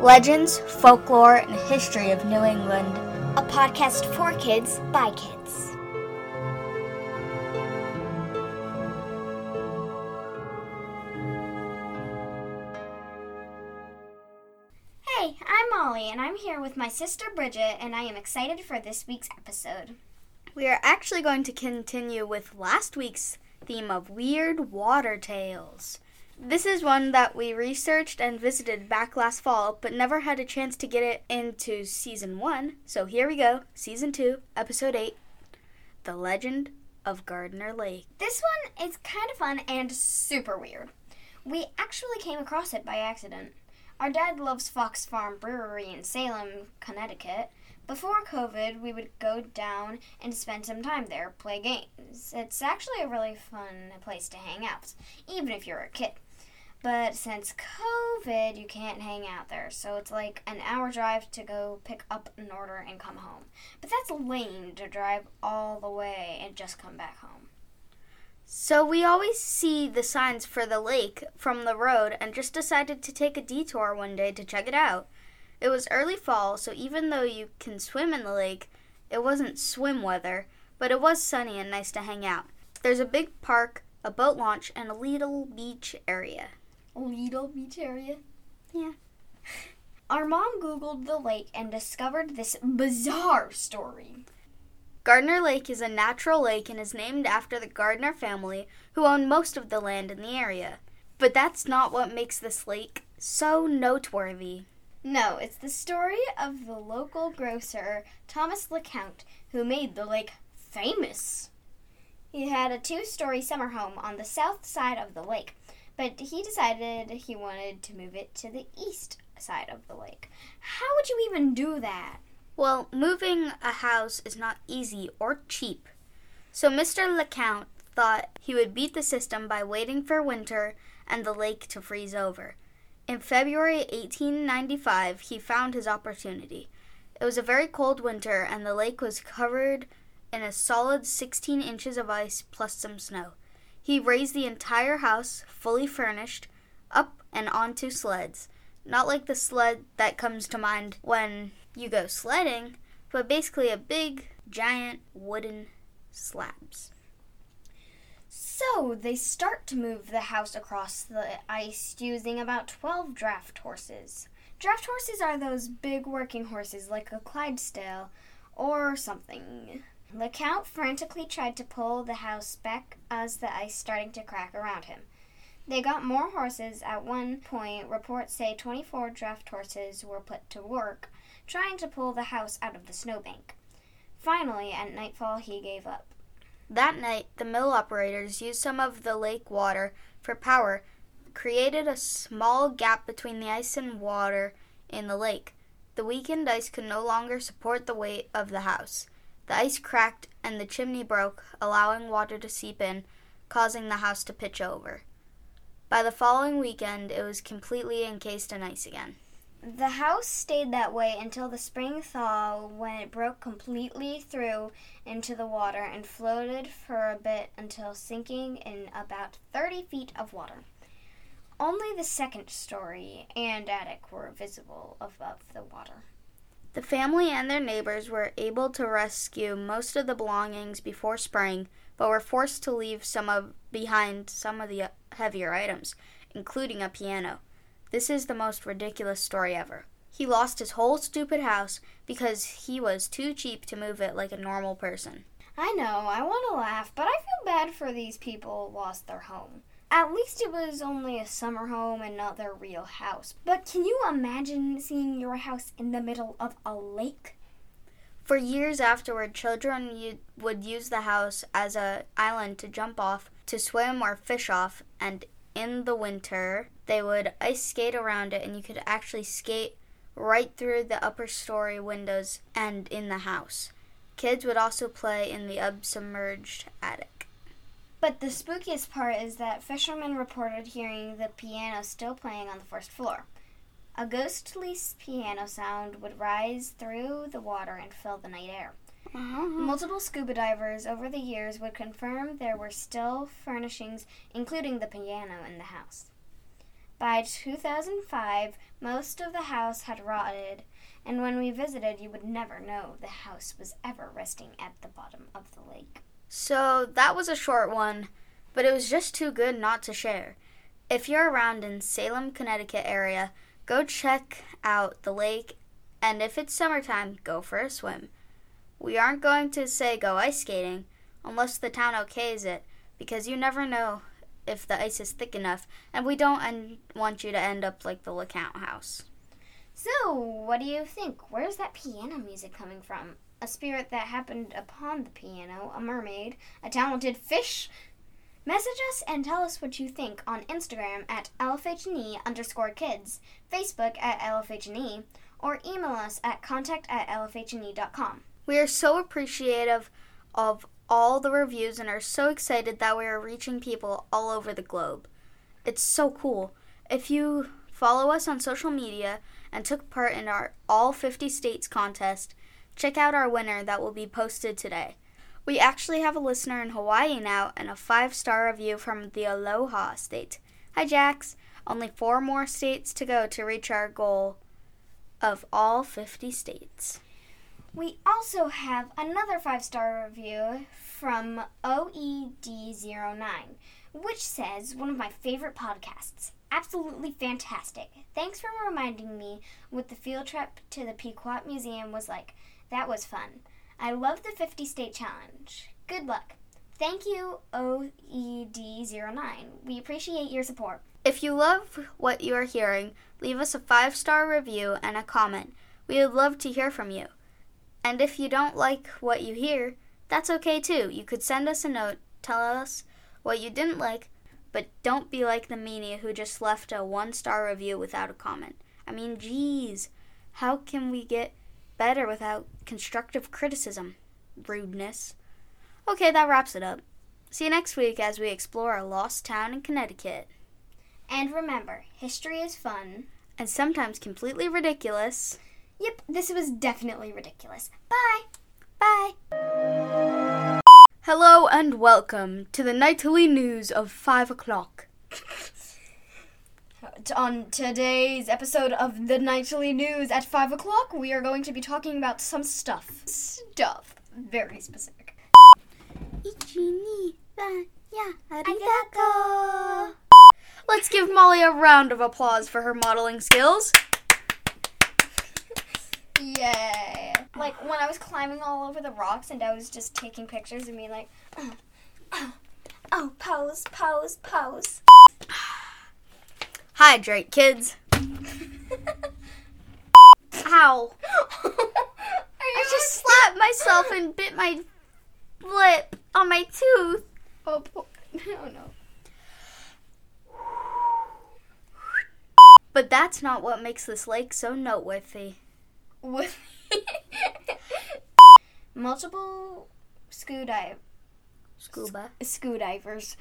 legends, folklore, and history of New England. A podcast for kids by kids. Hey, I'm Molly, and I'm here with my sister Bridget, and I am excited for this week's episode. We are actually going to continue with last week's theme of weird water tales. This is one that we researched and visited back last fall, but never had a chance to get it into season one. So here we go, season two, episode eight The Legend of Gardner Lake. This one is kind of fun and super weird. We actually came across it by accident. Our dad loves Fox Farm Brewery in Salem, Connecticut. Before COVID, we would go down and spend some time there, play games. It's actually a really fun place to hang out, even if you're a kid. But since COVID, you can't hang out there, so it's like an hour drive to go pick up an order and come home. But that's lame to drive all the way and just come back home. So we always see the signs for the lake from the road and just decided to take a detour one day to check it out. It was early fall, so even though you can swim in the lake, it wasn't swim weather, but it was sunny and nice to hang out. There's a big park, a boat launch, and a little beach area. Little beach area? Yeah. Our mom Googled the lake and discovered this bizarre story. Gardner Lake is a natural lake and is named after the Gardner family, who own most of the land in the area. But that's not what makes this lake so noteworthy. No, it's the story of the local grocer, Thomas LeCount, who made the lake famous. He had a two story summer home on the south side of the lake, but he decided he wanted to move it to the east side of the lake. How would you even do that? Well, moving a house is not easy or cheap. So Mr. LeCount thought he would beat the system by waiting for winter and the lake to freeze over. In February 1895, he found his opportunity. It was a very cold winter, and the lake was covered in a solid 16 inches of ice plus some snow. He raised the entire house, fully furnished, up and onto sleds. Not like the sled that comes to mind when you go sledding, but basically a big, giant wooden slabs. So they start to move the house across the ice using about 12 draft horses. Draft horses are those big working horses like a Clydesdale or something. LeCount frantically tried to pull the house back as the ice starting to crack around him. They got more horses. At one point, reports say 24 draft horses were put to work trying to pull the house out of the snowbank. Finally, at nightfall, he gave up. That night, the mill operators used some of the lake water for power, created a small gap between the ice and water in the lake. The weakened ice could no longer support the weight of the house. The ice cracked and the chimney broke, allowing water to seep in, causing the house to pitch over. By the following weekend, it was completely encased in ice again. The house stayed that way until the spring thaw when it broke completely through into the water and floated for a bit until sinking in about 30 feet of water. Only the second story and attic were visible above the water. The family and their neighbors were able to rescue most of the belongings before spring, but were forced to leave some of behind some of the heavier items, including a piano. This is the most ridiculous story ever. He lost his whole stupid house because he was too cheap to move it like a normal person. I know, I want to laugh, but I feel bad for these people who lost their home. At least it was only a summer home and not their real house. But can you imagine seeing your house in the middle of a lake? For years afterward, children would use the house as an island to jump off, to swim or fish off, and in the winter, they would ice skate around it, and you could actually skate right through the upper story windows and in the house. Kids would also play in the submerged attic. But the spookiest part is that fishermen reported hearing the piano still playing on the first floor. A ghostly piano sound would rise through the water and fill the night air. Uh-huh. Multiple scuba divers over the years would confirm there were still furnishings, including the piano, in the house. By 2005, most of the house had rotted, and when we visited, you would never know the house was ever resting at the bottom of the lake. So that was a short one, but it was just too good not to share. If you're around in Salem, Connecticut area, go check out the lake, and if it's summertime, go for a swim. We aren't going to say go ice skating unless the town okays it, because you never know if the ice is thick enough, and we don't en- want you to end up like the LeCount house. So, what do you think? Where's that piano music coming from? A spirit that happened upon the piano, a mermaid, a talented fish? Message us and tell us what you think on Instagram at LFHNE underscore kids, Facebook at LFHNE, or email us at contact at LFHNE.com. We are so appreciative of all the reviews and are so excited that we are reaching people all over the globe. It's so cool. If you follow us on social media and took part in our All 50 States contest, check out our winner that will be posted today. We actually have a listener in Hawaii now and a five star review from the Aloha state. Hi, Jax. Only four more states to go to reach our goal of all 50 states. We also have another five star review from OED09, which says, One of my favorite podcasts. Absolutely fantastic. Thanks for reminding me what the field trip to the Pequot Museum was like. That was fun. I love the 50 state challenge. Good luck. Thank you, OED09. We appreciate your support. If you love what you are hearing, leave us a five star review and a comment. We would love to hear from you. And if you don't like what you hear, that's okay too. You could send us a note, tell us what you didn't like, but don't be like the media who just left a one star review without a comment. I mean, geez, how can we get better without constructive criticism? Rudeness. Okay, that wraps it up. See you next week as we explore a lost town in Connecticut. And remember, history is fun. And sometimes completely ridiculous. Yep, this was definitely ridiculous. Bye! Bye! Hello and welcome to the nightly news of 5 o'clock. On today's episode of the nightly news at 5 o'clock, we are going to be talking about some stuff. Stuff. Very specific. Let's give Molly a round of applause for her modeling skills. Yay! Like when I was climbing all over the rocks and I was just taking pictures of me, like, oh, oh, oh pose, pose, pose. Hydrate, kids. Ow. I just slapped myself and bit my lip on my tooth. Oh, po- oh no. But that's not what makes this lake so noteworthy. With multiple scuba dive Scuba. scuba divers.